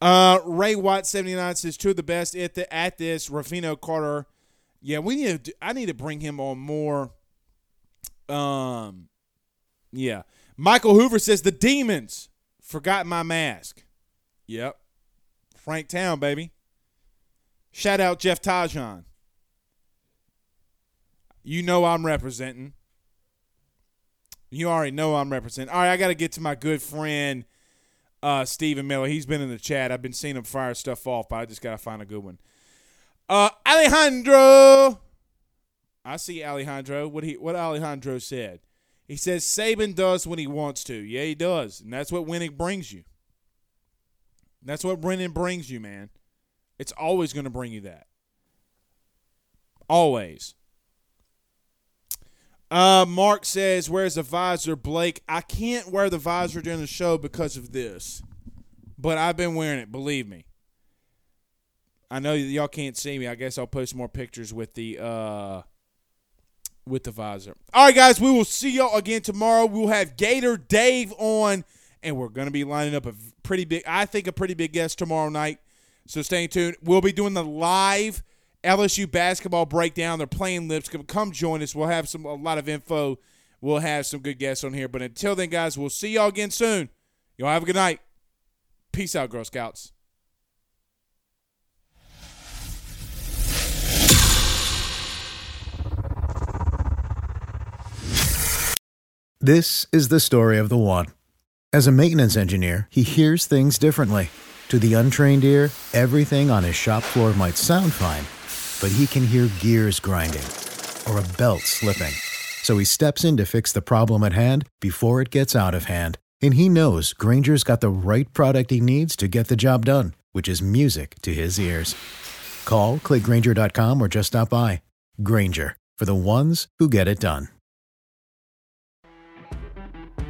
Uh, Ray Watt seventy nine says two of the best at the at this. Rafino Carter, yeah, we need to. I need to bring him on more. Um, yeah. Michael Hoover says the demons forgot my mask. Yep. Frank Town, baby. Shout out Jeff Tajon. You know I'm representing. You already know I'm representing. All right, I got to get to my good friend uh, Stephen Miller. He's been in the chat. I've been seeing him fire stuff off, but I just got to find a good one. Uh, Alejandro. I see Alejandro. What he what Alejandro said. He says Saban does when he wants to. Yeah, he does, and that's what winning brings you. That's what winning brings you, man. It's always going to bring you that. Always. Uh, Mark says, "Where's the visor, Blake? I can't wear the visor during the show because of this, but I've been wearing it. Believe me. I know y'all can't see me. I guess I'll post more pictures with the uh with the visor. All right, guys, we will see y'all again tomorrow. We'll have Gator Dave on, and we're gonna be lining up a pretty big, I think, a pretty big guest tomorrow night. So stay tuned. We'll be doing the live LSU basketball breakdown. They're playing Lipscomb. Come join us. We'll have some a lot of info. We'll have some good guests on here. But until then, guys, we'll see y'all again soon. Y'all have a good night. Peace out, Girl Scouts. This is the story of the one. As a maintenance engineer, he hears things differently. To the untrained ear, everything on his shop floor might sound fine, but he can hear gears grinding or a belt slipping. So he steps in to fix the problem at hand before it gets out of hand. And he knows Grainger's got the right product he needs to get the job done, which is music to his ears. Call, clickgrainger.com, or just stop by. Granger, for the ones who get it done.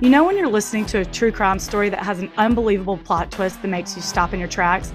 You know, when you're listening to a true crime story that has an unbelievable plot twist that makes you stop in your tracks?